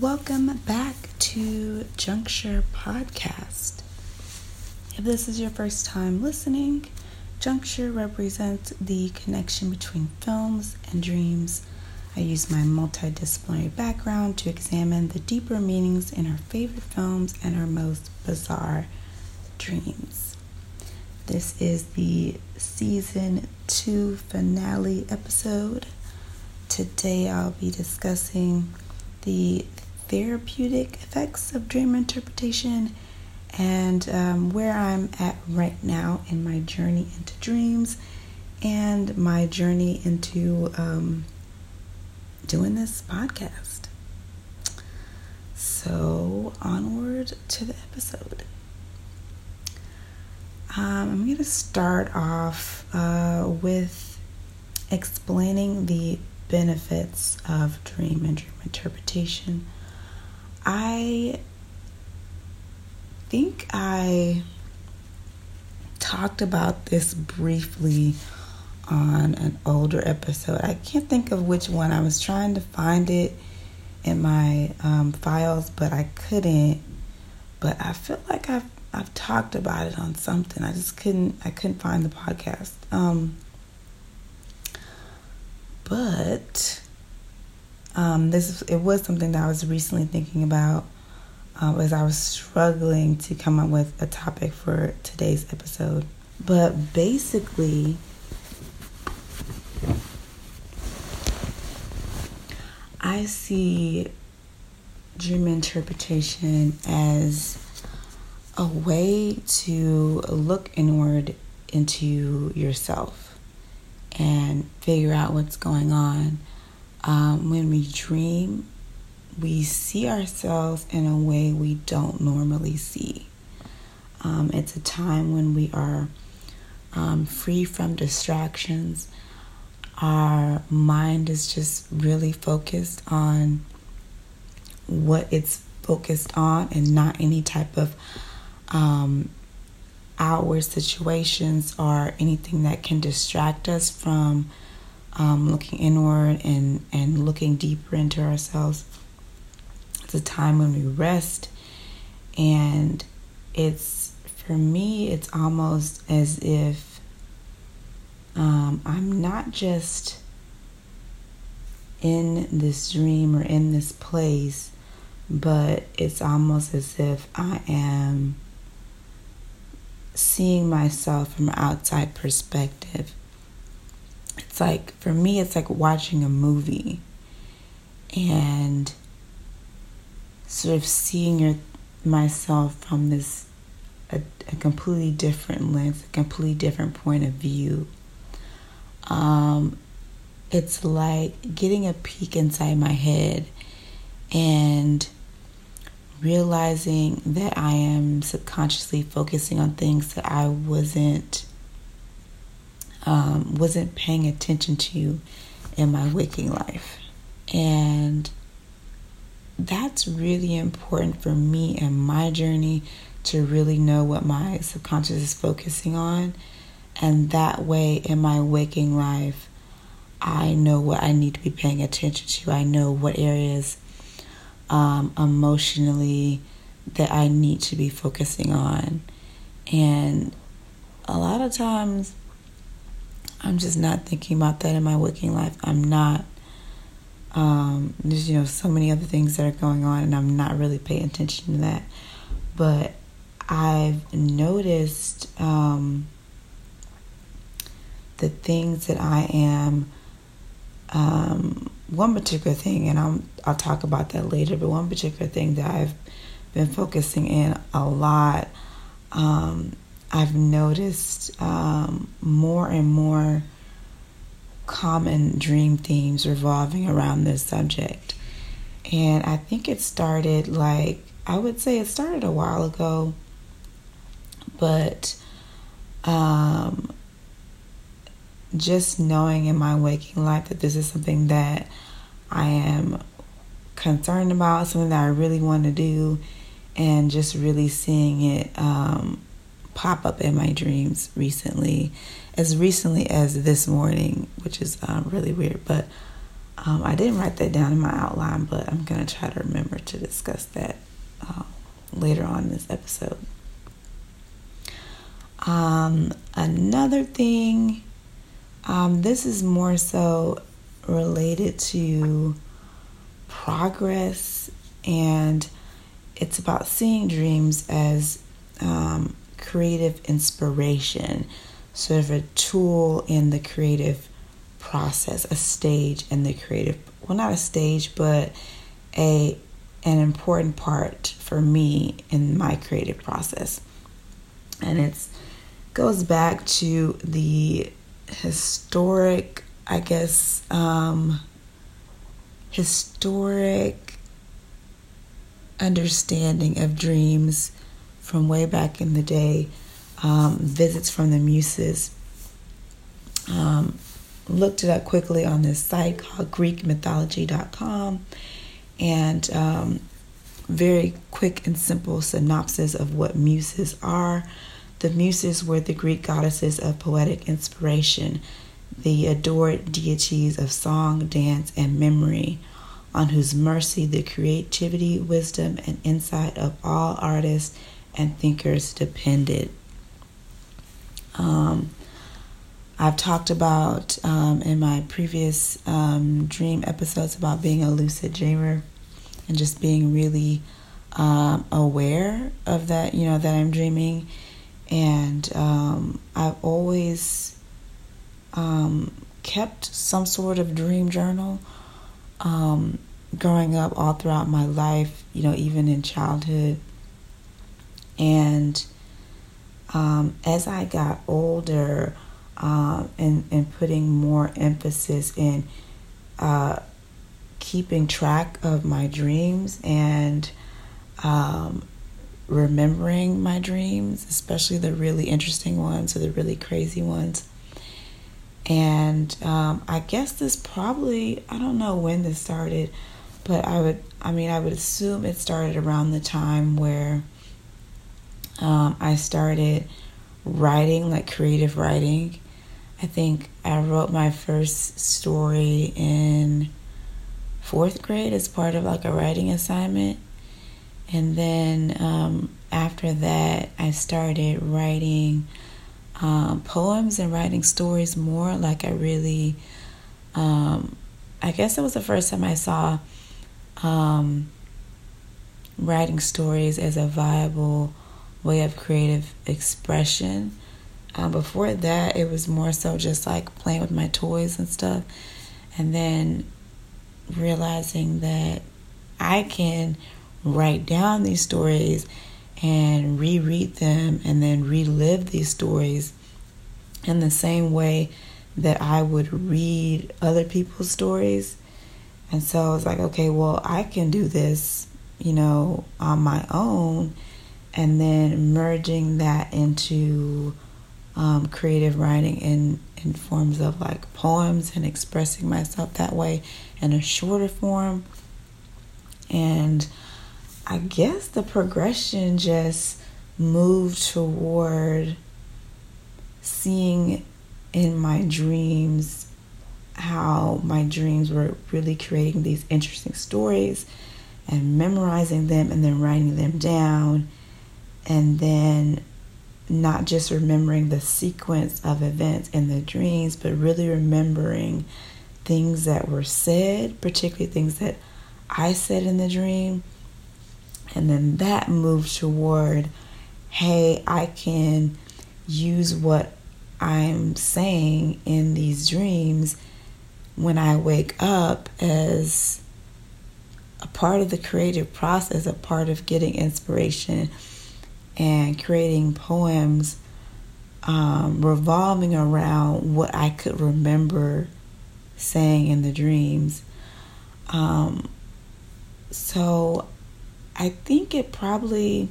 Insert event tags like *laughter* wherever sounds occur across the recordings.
Welcome back to Juncture Podcast. If this is your first time listening, Juncture represents the connection between films and dreams. I use my multidisciplinary background to examine the deeper meanings in our favorite films and our most bizarre dreams. This is the season two finale episode. Today I'll be discussing the therapeutic effects of dream interpretation and um, where I'm at right now in my journey into dreams and my journey into um, doing this podcast. So, onward to the episode. Um, I'm going to start off uh, with explaining the benefits of dream and dream interpretation. I think I talked about this briefly on an older episode. I can't think of which one. I was trying to find it in my um, files, but I couldn't. But I feel like I've I've talked about it on something. I just couldn't I couldn't find the podcast. Um, but um, this it was something that I was recently thinking about uh, as I was struggling to come up with a topic for today's episode. But basically, I see dream interpretation as a way to look inward into yourself and figure out what's going on. Um, when we dream, we see ourselves in a way we don't normally see. Um, it's a time when we are um, free from distractions. Our mind is just really focused on what it's focused on and not any type of um, outward situations or anything that can distract us from um, looking inward and, and looking deeper into ourselves. It's a time when we rest, and it's for me, it's almost as if um, I'm not just in this dream or in this place, but it's almost as if I am seeing myself from outside perspective. It's like, for me, it's like watching a movie and sort of seeing your, myself from this, a, a completely different lens, a completely different point of view. Um, it's like getting a peek inside my head and realizing that I am subconsciously focusing on things that I wasn't um, wasn't paying attention to in my waking life, and that's really important for me and my journey to really know what my subconscious is focusing on, and that way in my waking life. I know what I need to be paying attention to. I know what areas um, emotionally that I need to be focusing on. And a lot of times, I'm just not thinking about that in my waking life. I'm not. Um, there's you know so many other things that are going on, and I'm not really paying attention to that. But I've noticed um, the things that I am um, one particular thing, and I'll I'll talk about that later. But one particular thing that I've been focusing in a lot, um, I've noticed um, more and more common dream themes revolving around this subject, and I think it started like I would say it started a while ago, but um, just knowing in my waking life that this is something that I am concerned about, something that I really want to do, and just really seeing it um, pop up in my dreams recently, as recently as this morning, which is um, really weird. But Um, I didn't write that down in my outline, but I'm going to try to remember to discuss that uh, later on in this episode. Um, another thing, um, this is more so related to progress and it's about seeing dreams as um, creative inspiration, sort of a tool in the creative process, a stage in the creative well not a stage, but a an important part for me in my creative process. And it's goes back to the historic, I guess, um, historic understanding of dreams from way back in the day, um, visits from the muses. Um, looked it up quickly on this site called GreekMythology.com and um, very quick and simple synopsis of what muses are. The muses were the Greek goddesses of poetic inspiration, the adored deities of song, dance, and memory on whose mercy the creativity, wisdom, and insight of all artists and thinkers depended. Um, I've talked about um, in my previous um, dream episodes about being a lucid dreamer and just being really um, aware of that, you know, that I'm dreaming. And um, I've always um, kept some sort of dream journal um, growing up all throughout my life, you know, even in childhood. And um, as I got older um, and, and putting more emphasis in uh, keeping track of my dreams and um, remembering my dreams, especially the really interesting ones or the really crazy ones, and um, I guess this probably, I don't know when this started, but I would, I mean, I would assume it started around the time where um, I started writing, like creative writing. I think I wrote my first story in fourth grade as part of like a writing assignment. And then um, after that, I started writing um, poems and writing stories more. Like I really, um, I guess it was the first time I saw um, writing stories as a viable way of creative expression. Um, before that, it was more so just like playing with my toys and stuff. And then realizing that I can write down these stories and reread them and then relive these stories in the same way that I would read other people's stories. And so I was like, okay, well, I can do this, you know, on my own. And then merging that into um, creative writing in, in forms of like poems and expressing myself that way in a shorter form. And I guess the progression just moved toward seeing in my dreams how my dreams were really creating these interesting stories and memorizing them and then writing them down and then not just remembering the sequence of events in the dreams but really remembering things that were said particularly things that I said in the dream and then that moved toward, hey, I can use what I'm saying in these dreams when I wake up as a part of the creative process, a part of getting inspiration and creating poems um, revolving around what I could remember saying in the dreams. Um, so I think it probably,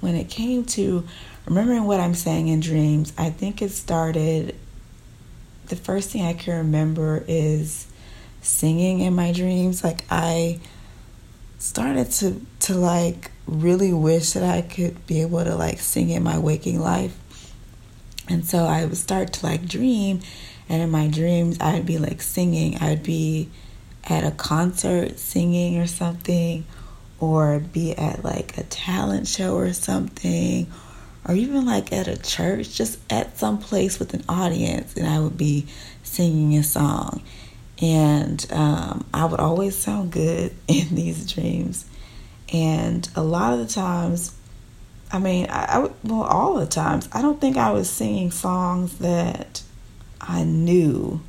when it came to remembering what I'm saying in dreams, I think it started. The first thing I can remember is singing in my dreams. Like I started to to like really wish that I could be able to like sing in my waking life. And so I would start to like dream And in my dreams, I'd be like singing. I'd be at a concert singing or something, or be at like a talent show or something, or even like at a church, just at some place with an audience, and I would be singing a song. And um, I would always sound good *laughs* in these dreams. And a lot of the times, I mean, I, I well, all the times, I don't think I was singing songs that I knew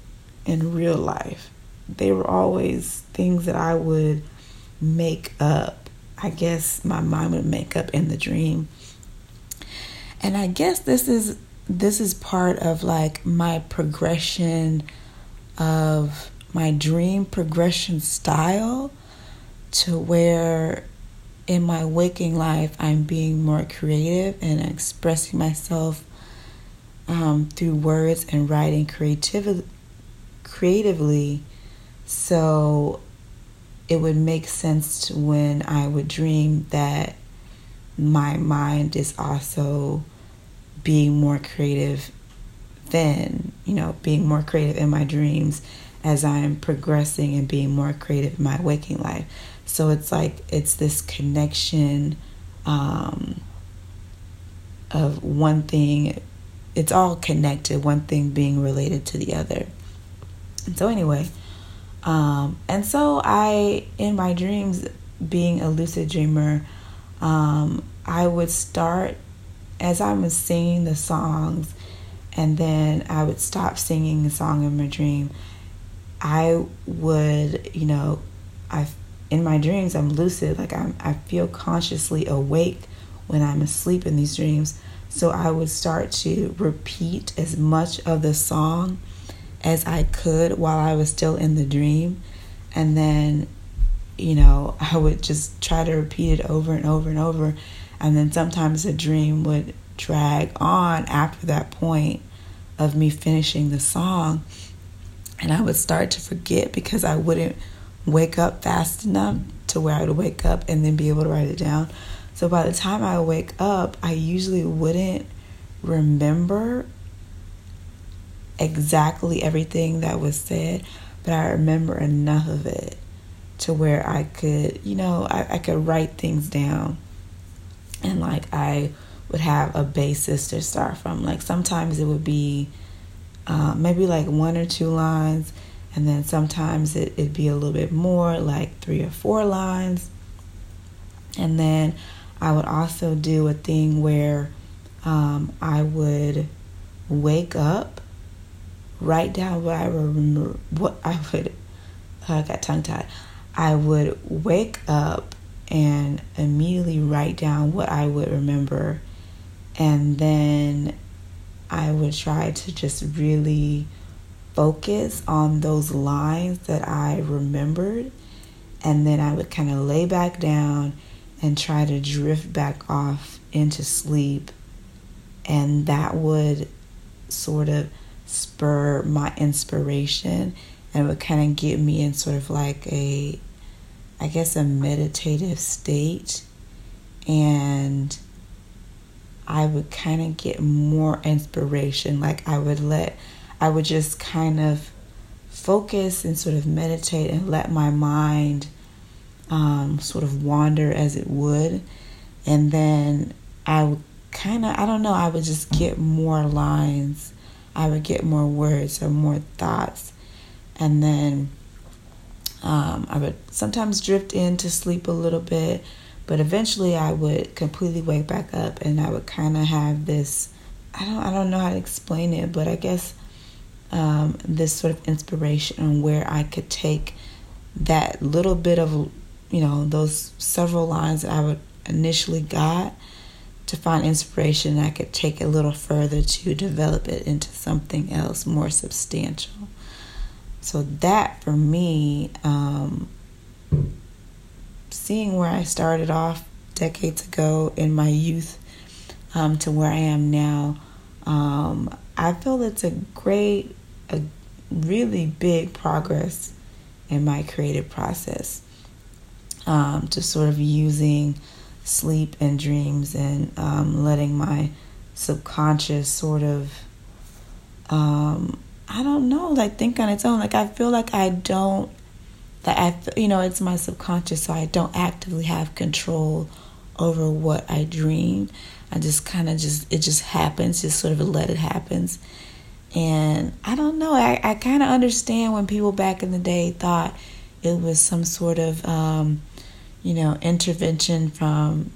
in real life. They were always things that I would make up. I guess my mind would make up in the dream. And I guess this is this is part of like my progression of my dream progression style to where in my waking life I'm being more creative and expressing myself um, through words and writing creativ- creatively so it would make sense when I would dream that my mind is also being more creative then, you know, being more creative in my dreams as I'm progressing and being more creative in my waking life. So it's like it's this connection um, of one thing, it's all connected, one thing being related to the other. And so, anyway, um, and so I, in my dreams, being a lucid dreamer, um, I would start as I was singing the songs, and then I would stop singing the song in my dream. I would, you know, I in my dreams I'm lucid, like I'm I feel consciously awake when I'm asleep in these dreams. So I would start to repeat as much of the song as I could while I was still in the dream. And then, you know, *laughs* I would just try to repeat it over and over and over. And then sometimes the dream would drag on after that point of me finishing the song. And I would start to forget because I wouldn't wake up fast enough to where I would wake up and then be able to write it down. So by the time I wake up, I usually wouldn't remember exactly everything that was said, but I remember enough of it to where I could, you know, I, I could write things down and like I would have a basis to start from. Like sometimes it would be uh, maybe like one or two lines, and then sometimes it, it'd be a little bit more, like three or four lines. And then I would also do a thing where um, I would wake up, write down what I remember, what I would, *laughs* I got tongue tied. I would wake up and immediately write down what I would remember and then I would try to just really focus on those lines that I remembered. And then I would kind of lay back down and try to drift back off into sleep. And that would sort of spur my inspiration and would kind of get me in sort of like a, I guess, a meditative state. And I would kind of get more inspiration. Like I would let, I would just kind of focus and sort of meditate and let my mind um, sort of wander as it would. And then I would kind of, I don't know, I would just get more lines. I would get more words or more thoughts. And then um, I would sometimes drift into sleep a little bit but eventually I would completely wake back up and I would kind of have this I don't I don't know how to explain it, but I guess um, this sort of inspiration on where I could take that little bit of you know those several lines that I would initially got to find inspiration I could take a little further to develop it into something else more substantial. So that for me um, seeing where I started off decades ago in my youth um, to where I am now, um, I feel it's a great, a really big progress in my creative process. Um, just sort of using sleep and dreams and um, letting my subconscious sort of, um, I don't know, like think on its own. Like I feel like I don't that I you know, it's my subconscious so I don't actively have control over what I dream. I just kind of just it just happens, just sort of let it happens. And I don't know, I, I kind of understand when people back in the day thought it was some sort of, um, you know, intervention from,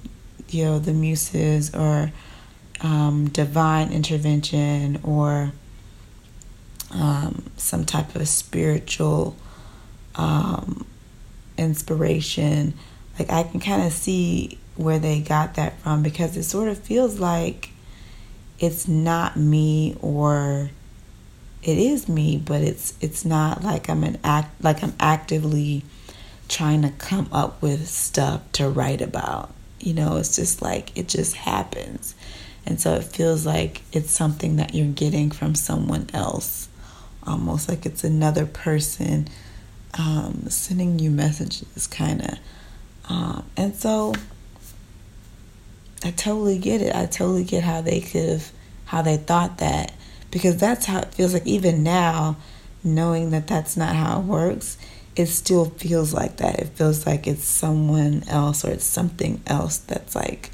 you know, the muses or um, divine intervention or um, some type of spiritual um, inspiration. Like I can kind of see where they got that from because it sort of feels like it's not me or it is me, but it's it's not like I'm an act like I'm actively trying to come up with stuff to write about. You know, it's just like it just happens. And so it feels like it's something that you're getting from someone else, almost like it's another person um, sending you messages, kind of. Um, and so I totally get it. I totally get how they could have, how they thought that, because that's how it feels like. Even now, knowing that that's not how it works, it still feels like that. It feels like it's someone else or it's something else that's like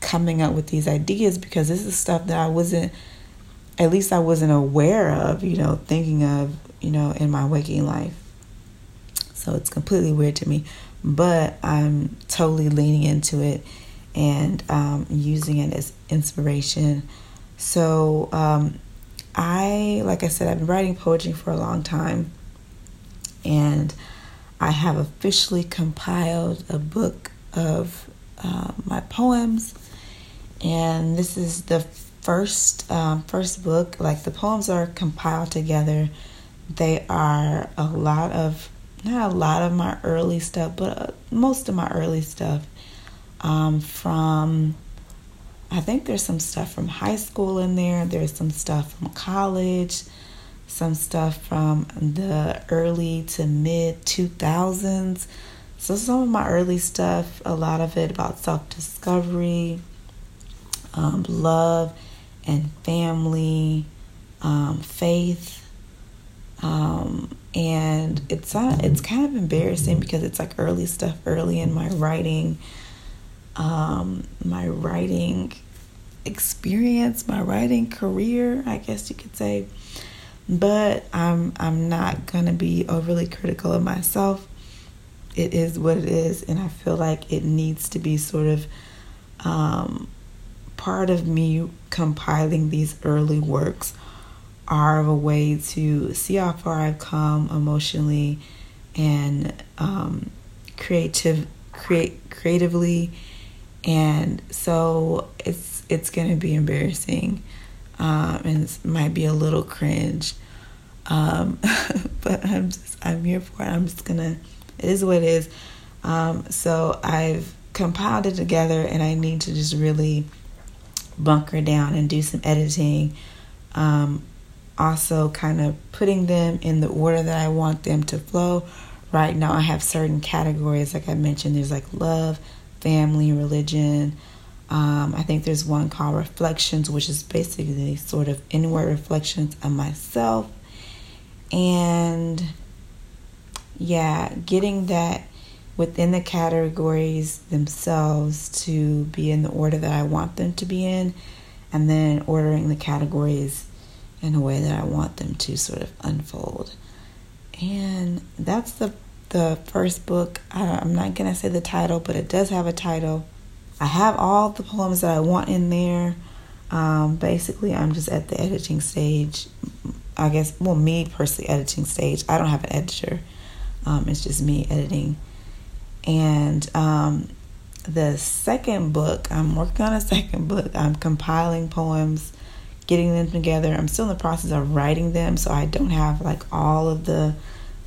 coming up with these ideas because this is stuff that I wasn't, at least I wasn't aware of, you know, thinking of, you know, in my waking life. So it's completely weird to me, but I'm totally leaning into it and um, using it as inspiration. So, um, I, like I said, I've been writing poetry for a long time, and I have officially compiled a book of uh, my poems, and this is the first um, first book. Like the poems are compiled together. They are a lot of not a lot of my early stuff, but uh, most of my early stuff um, from I think there's some stuff from high school in there. There's some stuff from college, some stuff from the early to mid 2000s. So, some of my early stuff, a lot of it about self discovery, um, love and family, um, faith. Um, and it's uh, it's kind of embarrassing because it's like early stuff early in my writing um, my writing experience, my writing career, I guess you could say. But I'm I'm not gonna be overly critical of myself. It is what it is, and I feel like it needs to be sort of um, part of me compiling these early works are a way to see how far I've come emotionally and um, creative create creatively and so it's it's gonna be embarrassing um, and it might be a little cringe. Um, *laughs* but i'm just i'm here for it. I'm just gonna it is what it is. Um, so i've compiled it together and i need to just really bunker down and do some editing. Um, also kind of putting them in the order that i want them to flow. Right now i have certain categories like i mentioned there's like love family, religion. Um, I think there's one called Reflections, which is basically sort of inward reflections on myself. And yeah, getting that within the categories themselves to be in the order that I want them to be in, and then ordering the categories in a way that I want them to sort of unfold. And that's the the first book. I, am not to say the title, but it does have a title. I have all the poems that I want in there. Um, basically, I'm just at the editing stage. I guess, well, me personally, editing stage. I don't have an editor, um, it's just me editing. And um, the second book, I'm working on a *laughs* second book. I'm compiling poems, getting them together. I'm still in the process of writing them, so I don't have like all of the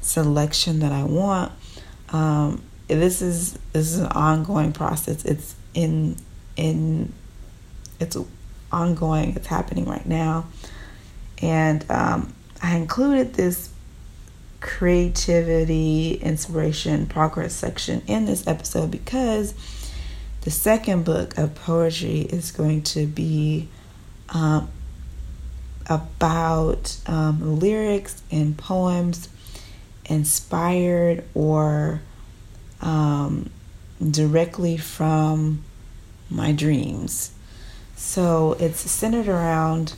selection that I want. Um, this is this is an ongoing process. It's in in it's ongoing. It's happening right now, and um, I included this creativity, inspiration, progress section in this episode because the second book of poetry is going to be um, about um, lyrics and poems inspired or um, directly from my dreams. So it's centered around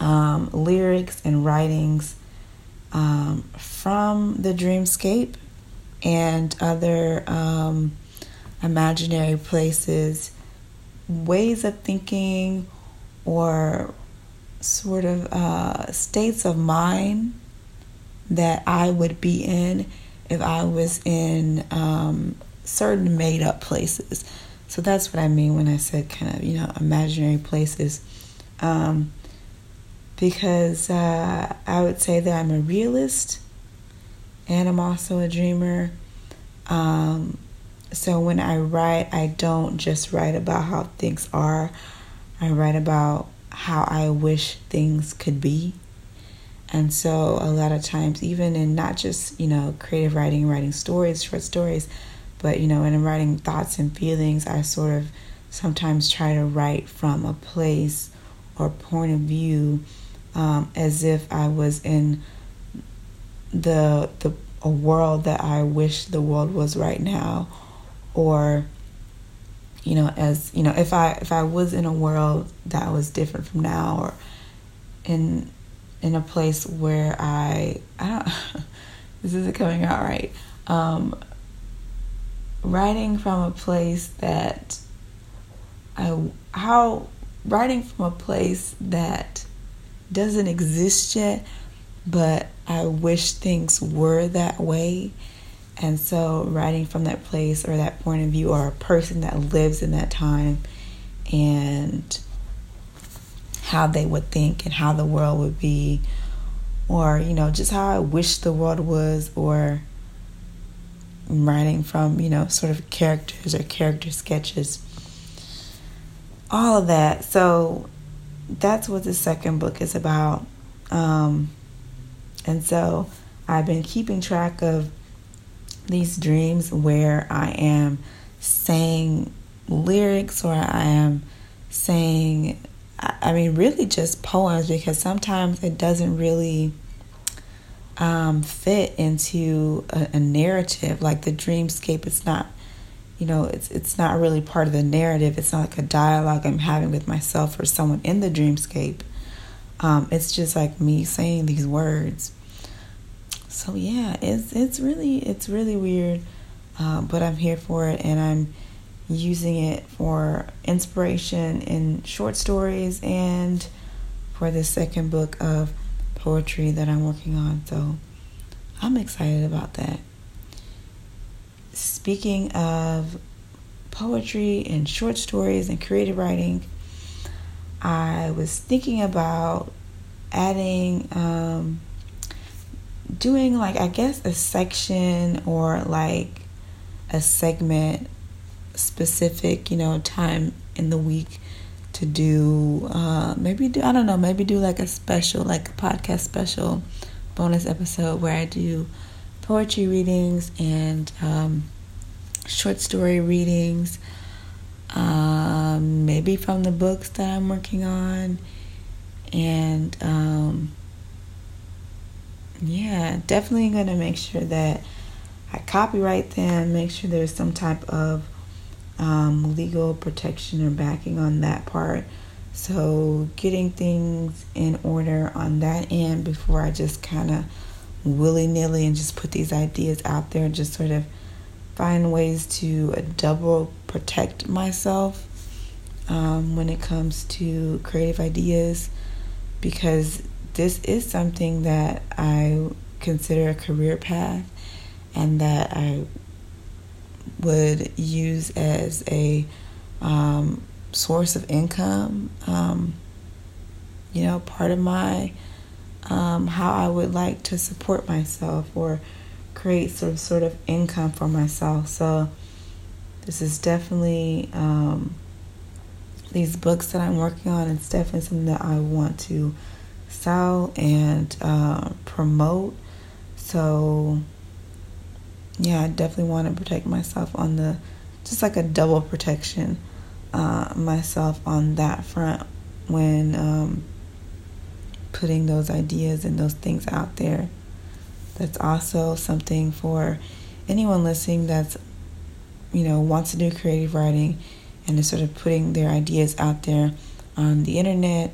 um, lyrics and writings um, from the dreamscape and other um, imaginary places, ways of thinking, or sort of uh, states of mind that I would be in if I was in um, certain made up places. So that's what I mean when I said kind of, you know, imaginary places. Um, because uh, I would say that I'm a realist and I'm also a dreamer. Um, so when I write, I don't just write about how things are, I write about how I wish things could be. And so a lot of times, even in not just, you know, creative writing, writing stories, short stories, but, you know, when I'm writing thoughts and feelings, I sort of sometimes try to write from a place or point of view um, as if I was in the the a world that I wish the world was right now, or you know, as you know, if I if I was in a world that was different from now, or in in a place where I I don't *laughs* this isn't coming out right. Um, writing from a place that I how writing from a place that doesn't exist yet, but I wish things were that way. And so, writing from that place or that point of view, or a person that lives in that time, and how they would think and how the world would be, or you know, just how I wish the world was, or writing from you know, sort of characters or character sketches, all of that. So, that's what the second book is about. Um, and so I've been keeping track of these dreams where I am saying lyrics or I am saying, I mean, really just poems because sometimes it doesn't really um, fit into a, a narrative. Like the dreamscape, it's not you know it's it's not really part of the narrative. It's not like a dialogue i'm having with myself or someone in the dreamscape. Um, it's just like me saying these words. So yeah it's it's really it's really weird um, but i'm here for it and i'm using it for inspiration in short stories and for the second book of poetry that i'm working on so i'm excited about that. Speaking of poetry and short stories and creative writing, I was thinking about adding, um, doing like, I guess, a section or like a segment specific, you know, time in the week to do, uh, maybe do, I don't know, maybe do like a special, like a podcast special bonus episode where I do poetry readings and um, short story readings, um, maybe from the books that I'm working on. And um, yeah, definitely to make sure that I copyright them, make sure there's some type of um, legal protection or backing on that part. So, getting things in order on that end before I just kind of willy nilly and just put these ideas out there and just sort of find ways to double protect myself um, when it comes to creative ideas because this is something that I consider a career path and that I would use as a um, source of income. Um, you know, part of my um, how I would like to support myself or create some sort of income for myself. So this is definitely um, these books that I'm working on. It's definitely something that I want to sell and uh, promote. So yeah, I definitely want to protect myself on the just like a double protection uh, myself on that front when um, putting those ideas and those things out there. That's also something for anyone listening that's, you know, wants to do creative writing and is sort of putting their ideas out there on the internet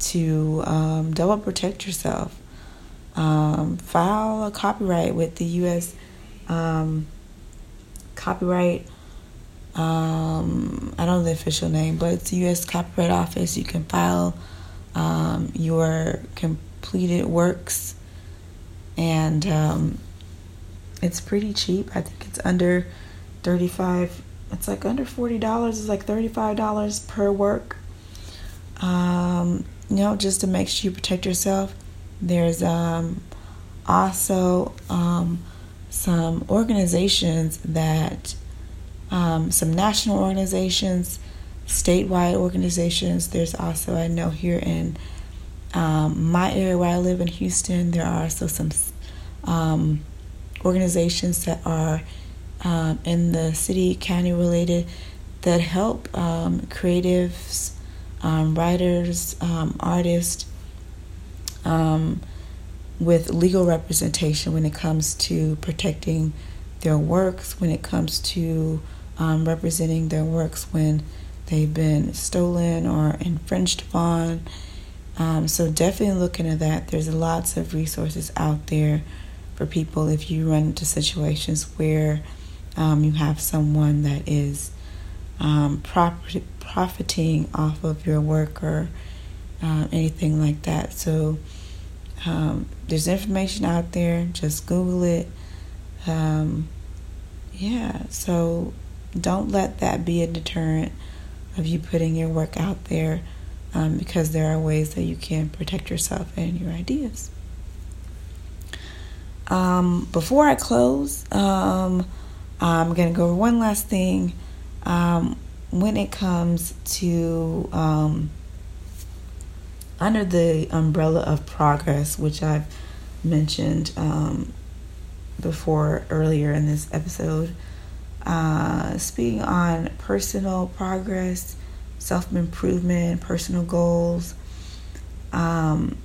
to um, double protect yourself. Um, file a copyright with the U.S. Um, copyright. Um, I don't know the official name, but it's the U.S. Copyright Office. You can file um, your completed works, and um, it's pretty cheap. I think it's under thirty-five. It's like under forty dollars. It's like thirty-five dollars per work. Um, you know, just to make sure you protect yourself. There's um, also um, some organizations that, um, some national organizations, statewide organizations. There's also, I know here in um, my area where I live in Houston, there are also some um, organizations that are um, in the city, county related that help um, creatives, um, writers, artists um, with legal representation when it comes to protecting their works, when it comes to um, representing their works when they've been stolen or infringed upon. Um, so definitely look into that. There's lots of resources out there for people if you run into situations where um, you have someone that is um, property, profiting off of your work or uh, anything like that. So um, there's information out there. Just Google it. Um, yeah, so don't let that be a deterrent of you putting your work out there um, because there are ways that you can protect yourself and your ideas. Um, before I close, um, I'm going to go over one last thing. Um, when it comes to under the umbrella of progress, which I've mentioned um, before earlier in this episode, uh, speaking on personal progress, self improvement, personal goals. Um,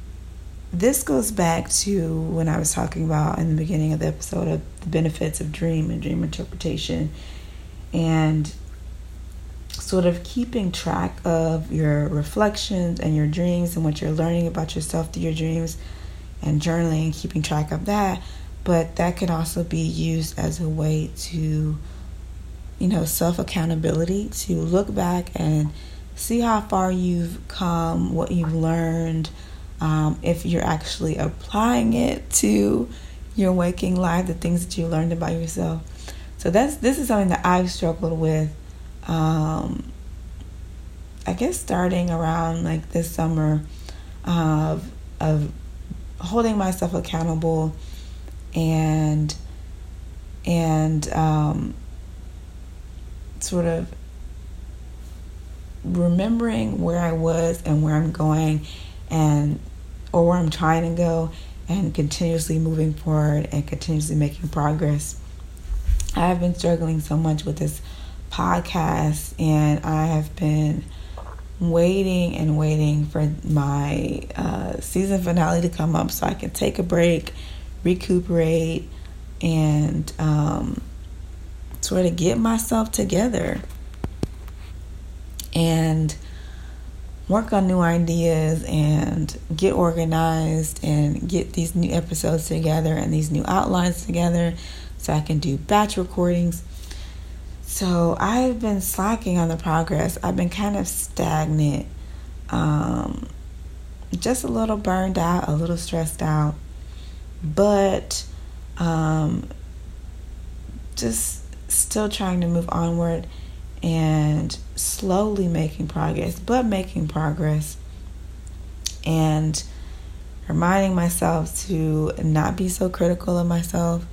this goes back to when I was talking about in the beginning of the episode of the benefits of dream and dream interpretation and sort of keeping track of your reflections and your dreams and what you're learning about yourself through your dreams and journaling, keeping track of that. But that can also be used as a way to, you know, self accountability, to look back and see how far you've come, what you've learned, um, if you're actually applying it to your waking life, the things that you learned about yourself. So that's this is something that I've struggled with um, I guess starting around like this summer of of holding myself accountable and and um, sort of remembering where I was and where I'm going and or where I'm trying to go and continuously moving forward and continuously making progress. I have been struggling so much with this podcast, and I have been waiting and waiting for my uh, season finale to come up so I can take a break, recuperate, and um, sort of get myself together and work on new ideas and get organized and get these new episodes together and these new outlines together so I can do batch recordings so I've been slacking on the progress. I've been kind of stagnant, um, just a little burned out, a little stressed out, but um, just still trying to move onward and slowly making progress, but making progress. And reminding myself to not be so critical of myself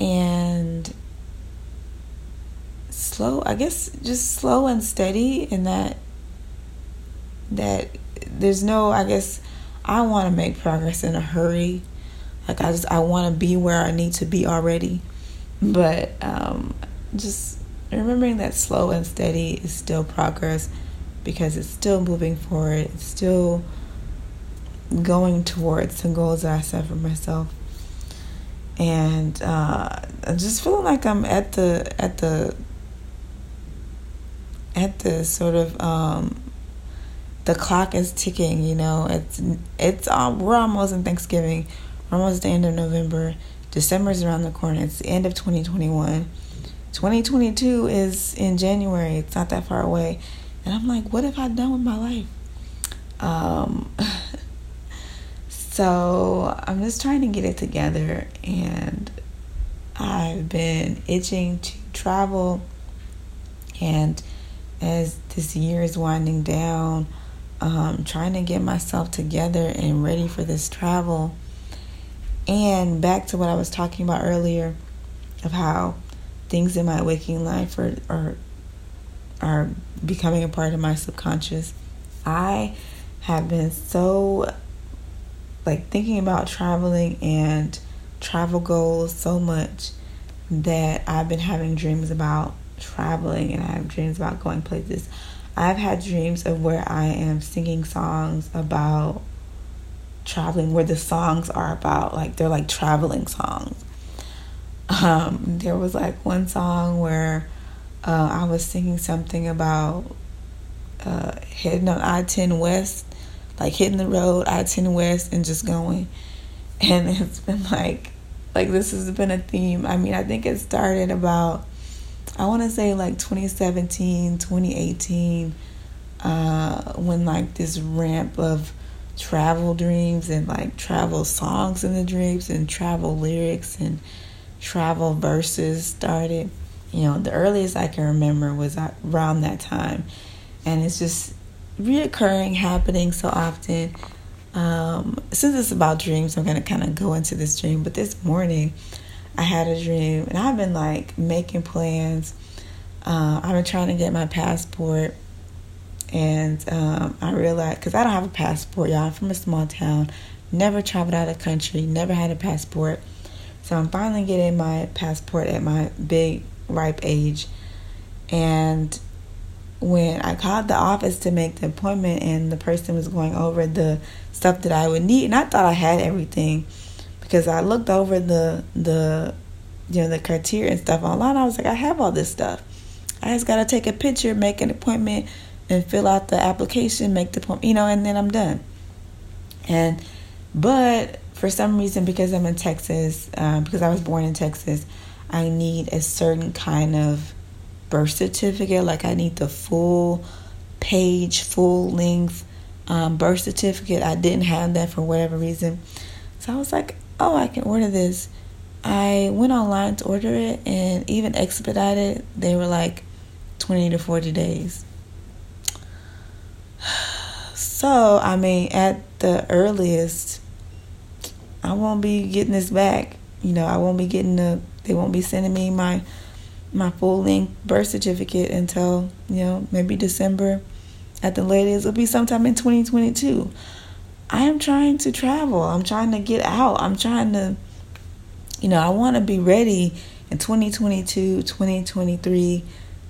and slow i guess just slow and steady in that that there's no i guess i want to make progress in a hurry. Like i just i want to be where i need to be already. But um just remembering that slow and steady is still progress because it's still moving forward. It's still going towards the goals that I set for myself. And uh, I'm just feeling like I'm at the at the at this sort of um, the clock is ticking. You know, it's it's um, we're almost in Thanksgiving. We're almost the end of November. December is around the corner. It's the end of 2021. 2022 is in January. It's not that far away. And I'm like, what have I done with my life? Um, *laughs* so I'm just trying to get it together. And I've been itching to travel. And as this year is winding down, um, trying to get myself together and ready for this travel. And back to what I was talking about earlier of how things in my waking life are, are, are becoming a part of my subconscious. I have been so like thinking about traveling and travel goals so much that I've been having dreams about traveling and I have dreams about going places. I've had dreams of where I am singing songs about traveling, where the songs are about, like, they're like traveling songs. Um, there was like one song where uh, I was singing something about uh, heading on I 10 West, like hitting the road, I 10 West, and just going. And it's been like, like this has been a theme. I mean, I think it started about I want to say like 2017, 2018, uh, when like this ramp of travel dreams and like travel songs in the dreams and travel lyrics and travel verses started. You know, the earliest I can remember was around that time. And it's just reoccurring, happening so often. Um, since it's about dreams, I'm going to kind of go into this dream. But this morning, I had a dream, and I've been like making plans. Uh, I've been trying to get my passport, and um, I realized because I don't have a passport, y'all. I'm from a small town, never traveled out of the country, never had a passport. So I'm finally getting my passport at my big ripe age, and when I called the office to make the appointment, and the person was going over the stuff that I would need, and I thought I had everything because I looked over the the you know the criteria and stuff online. I was like, I have all this stuff. I just gotta take a picture, make an appointment, and fill out the application, make the appointment, you know, and then I'm done. And but for some reason, because I'm in Texas, um, because I was born in Texas, I need a certain kind of birth certificate. Like I need the full page, full length um, birth certificate. I didn't have that for whatever reason. So I was like, oh, I can order this. I went online to order it and even expedited, they were like 20 to 40 days. *sighs* So, I mean, at the earliest, I won't be getting this back. You know, I won't be getting the, they won't be sending me my my full length birth certificate until, you know, maybe December at the latest. It'll be sometime in 2022. I am trying to travel. I'm trying to get out. I'm trying to, you know, I want to be ready in 2022, 2023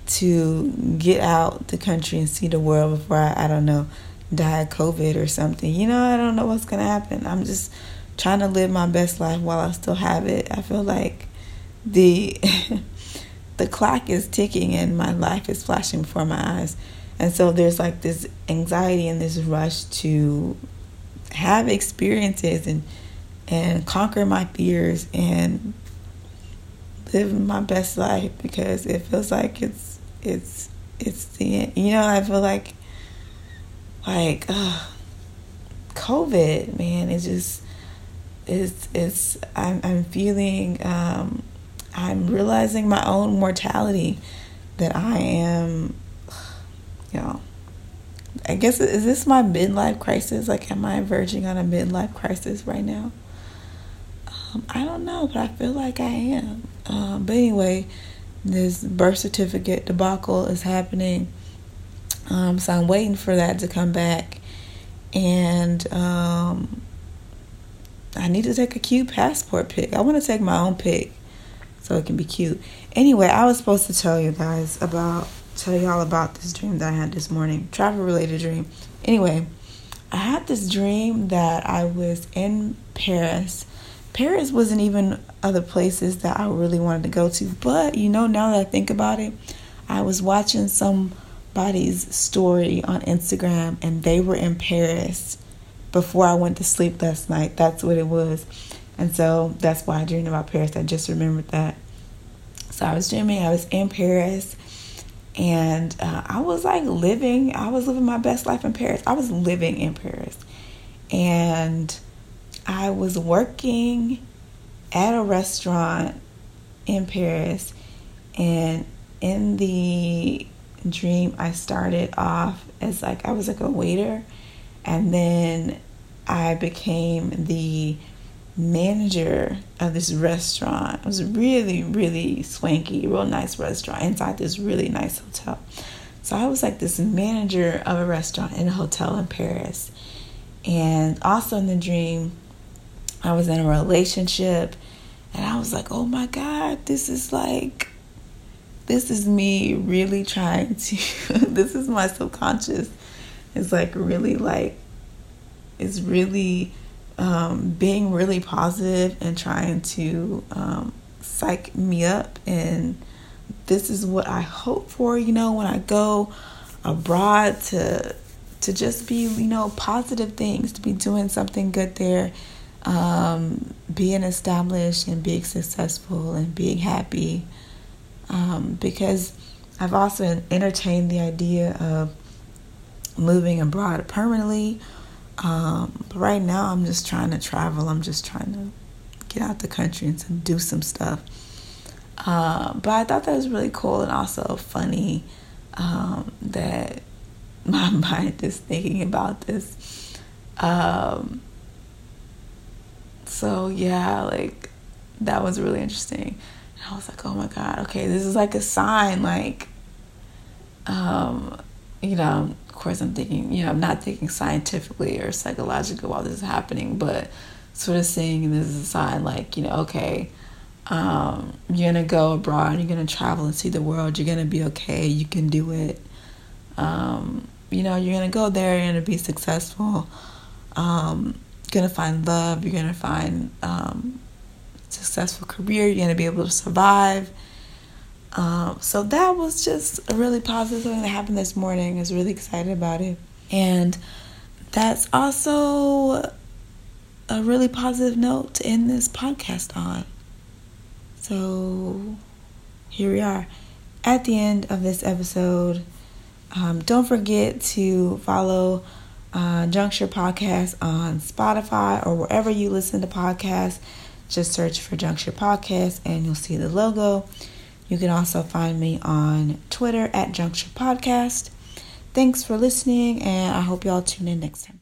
to get out the country and see the world before I, I don't know, die of COVID or something. You know, I don't know what's going to happen. I'm just trying to live my best life while I still have it. I feel like the *laughs* the clock is ticking and my life is flashing before my eyes. And so there's like this anxiety and this rush to have experiences and and conquer my fears and live my best life because it feels like it's it's it's the end. you know I feel like like uh, COVID man it's just it's it's I'm I'm feeling um, I'm realizing my own mortality that I am you know I guess is this my midlife crisis? Like, am I verging on a midlife crisis right now? Um, I don't know, but I feel like I am. Um, but anyway, this birth certificate debacle is happening. Um, so I'm waiting for that to come back, and um, I need to take a cute passport pic. I want to take my own pic so it can be cute. Anyway, I was supposed to tell you guys about tell y'all about this dream that I had this morning, travel related dream. Anyway, I had this dream that I was in Paris. Paris wasn't even other places that I really wanted to go to, but you know, now that I think about it, I was watching somebody's story on Instagram and they were in Paris before I went to sleep last night. That's what it was. And so that's why I dreamed about Paris. I just remembered that. So I was dreaming, I was in Paris, and uh, I was like living, I was living my best life in Paris. I was living in Paris. And I was working at a restaurant in Paris, and in the dream, I started off as like I was like a waiter, and then I became the manager of this restaurant. It was really, really swanky, real nice restaurant inside this really nice hotel. So I was like this manager of a restaurant in a hotel in Paris. And also in the dream, I was in a relationship and I was like, oh my God, this is like, this is me really trying to, *laughs* this is my subconscious. It's like really like, it's really um, being really positive and trying to um, psych me up. And this is what I hope for, you know, when I go abroad to to just be, you know, positive things, to be doing something good there, um, being established and being successful and being happy. Um, because I've also entertained the idea of moving abroad permanently um, but right now, I'm just trying to travel. I'm just trying to get out the country and to do some stuff. Uh, but I thought that was really cool and also funny um, that *laughs* my mind is thinking about this. Um, so yeah, like that was really interesting. And I was like, oh my god, okay, this is like a sign, like, um, you know, of course, I'm thinking, you know, I'm not thinking scientifically or psychologically while this is happening, but sort of seeing this as a sign like, you know, okay, um, you're going to go abroad, you're going to travel and see the world, you're going to be okay, you can do it. Um, you know, you're going to go there, you're going to be successful, um, you're going to find love, you're going to find um, successful career, you're going to be able to survive um, so that was just a really positive thing that happened this morning. I was really excited about it. And that's also a really positive note to end this podcast on. So here we are at the end of this episode. Um, don't forget to follow uh, Juncture Podcast on Spotify or wherever you listen to podcasts. Just search for Juncture Podcast and you'll see the logo. You can also find me on Twitter at Juncture Podcast. Thanks for listening, and I hope y'all tune in next time.